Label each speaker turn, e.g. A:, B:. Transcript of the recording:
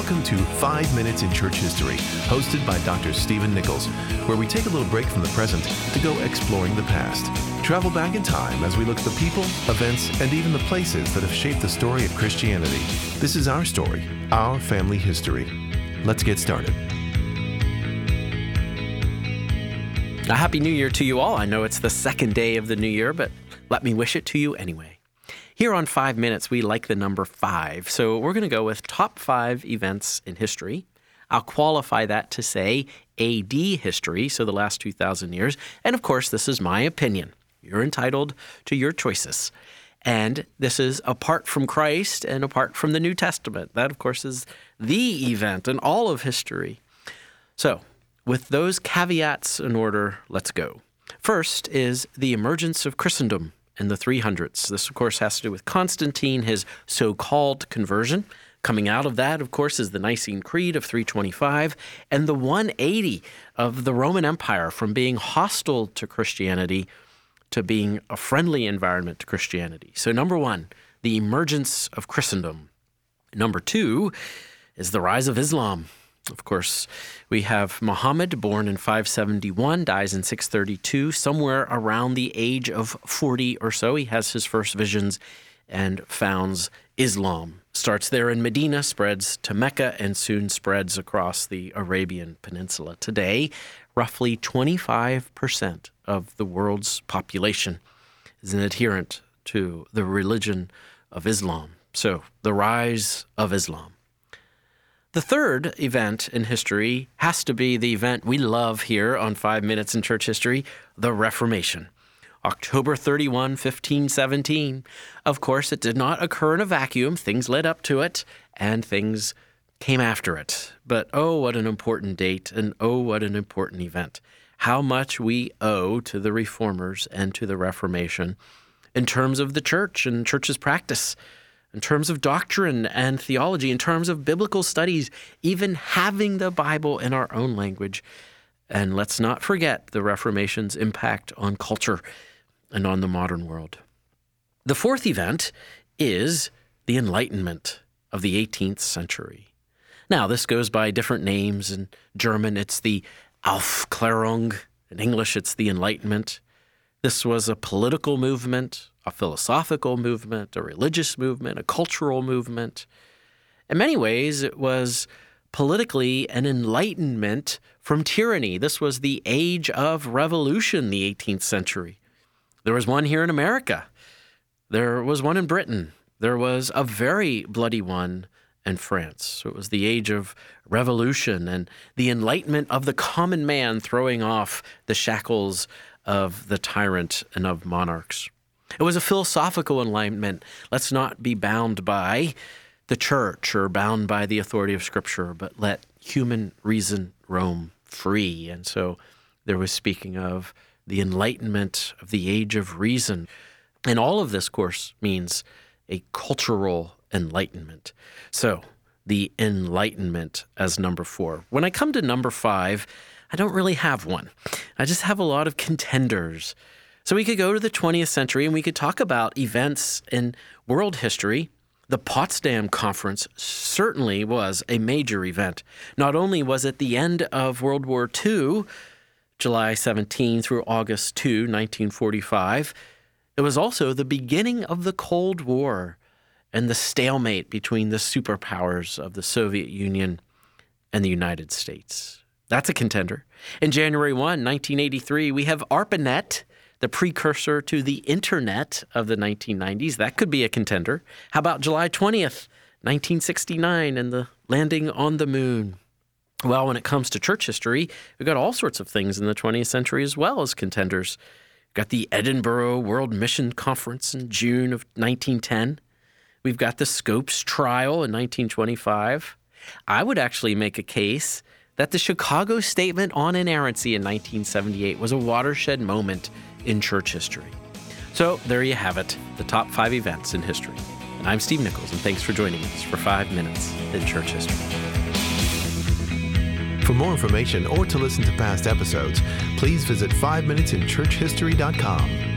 A: Welcome to 5 Minutes in Church History, hosted by Dr. Stephen Nichols, where we take a little break from the present to go exploring the past. Travel back in time as we look at the people, events, and even the places that have shaped the story of Christianity. This is our story, our family history. Let's get started.
B: A happy new year to you all. I know it's the second day of the new year, but let me wish it to you anyway. Here on Five Minutes, we like the number five. So we're going to go with top five events in history. I'll qualify that to say AD history, so the last 2,000 years. And of course, this is my opinion. You're entitled to your choices. And this is apart from Christ and apart from the New Testament. That, of course, is the event in all of history. So, with those caveats in order, let's go. First is the emergence of Christendom in the 300s. This, of course, has to do with Constantine, his so called conversion. Coming out of that, of course, is the Nicene Creed of 325 and the 180 of the Roman Empire from being hostile to Christianity to being a friendly environment to Christianity. So, number one, the emergence of Christendom. Number two is the rise of Islam. Of course, we have Muhammad, born in 571, dies in 632, somewhere around the age of 40 or so. He has his first visions and founds Islam. Starts there in Medina, spreads to Mecca, and soon spreads across the Arabian Peninsula. Today, roughly 25% of the world's population is an adherent to the religion of Islam. So, the rise of Islam. The third event in history has to be the event we love here on Five Minutes in Church History the Reformation. October 31, 1517. Of course, it did not occur in a vacuum. Things led up to it, and things came after it. But oh, what an important date, and oh, what an important event. How much we owe to the reformers and to the Reformation in terms of the church and church's practice in terms of doctrine and theology, in terms of biblical studies, even having the Bible in our own language. And let's not forget the Reformation's impact on culture and on the modern world. The fourth event is the Enlightenment of the 18th century. Now, this goes by different names. In German, it's the Aufklärung. In English, it's the Enlightenment. This was a political movement a philosophical movement, a religious movement, a cultural movement. In many ways, it was politically an enlightenment from tyranny. This was the age of revolution, the 18th century. There was one here in America, there was one in Britain, there was a very bloody one in France. So it was the age of revolution and the enlightenment of the common man throwing off the shackles of the tyrant and of monarchs. It was a philosophical enlightenment. Let's not be bound by the church or bound by the authority of Scripture, but let human reason roam free. And so there was speaking of the enlightenment of the age of reason. And all of this, course, means a cultural enlightenment. So the enlightenment as number four. When I come to number five, I don't really have one. I just have a lot of contenders. So we could go to the 20th century and we could talk about events in world history. The Potsdam Conference certainly was a major event. Not only was it the end of World War II, July 17 through August 2, 1945, it was also the beginning of the Cold War and the stalemate between the superpowers of the Soviet Union and the United States. That's a contender. In January 1, 1983, we have ARPANET the precursor to the internet of the 1990s. That could be a contender. How about July 20th, 1969, and the landing on the moon? Well, when it comes to church history, we've got all sorts of things in the 20th century as well as contenders. We've got the Edinburgh World Mission Conference in June of 1910. We've got the Scopes trial in 1925. I would actually make a case that the Chicago Statement on Inerrancy in 1978 was a watershed moment in church history. So there you have it, the top five events in history. And I'm Steve Nichols, and thanks for joining us for five minutes in church history.
A: For more information or to listen to past episodes, please visit 5minutesinchurchhistory.com.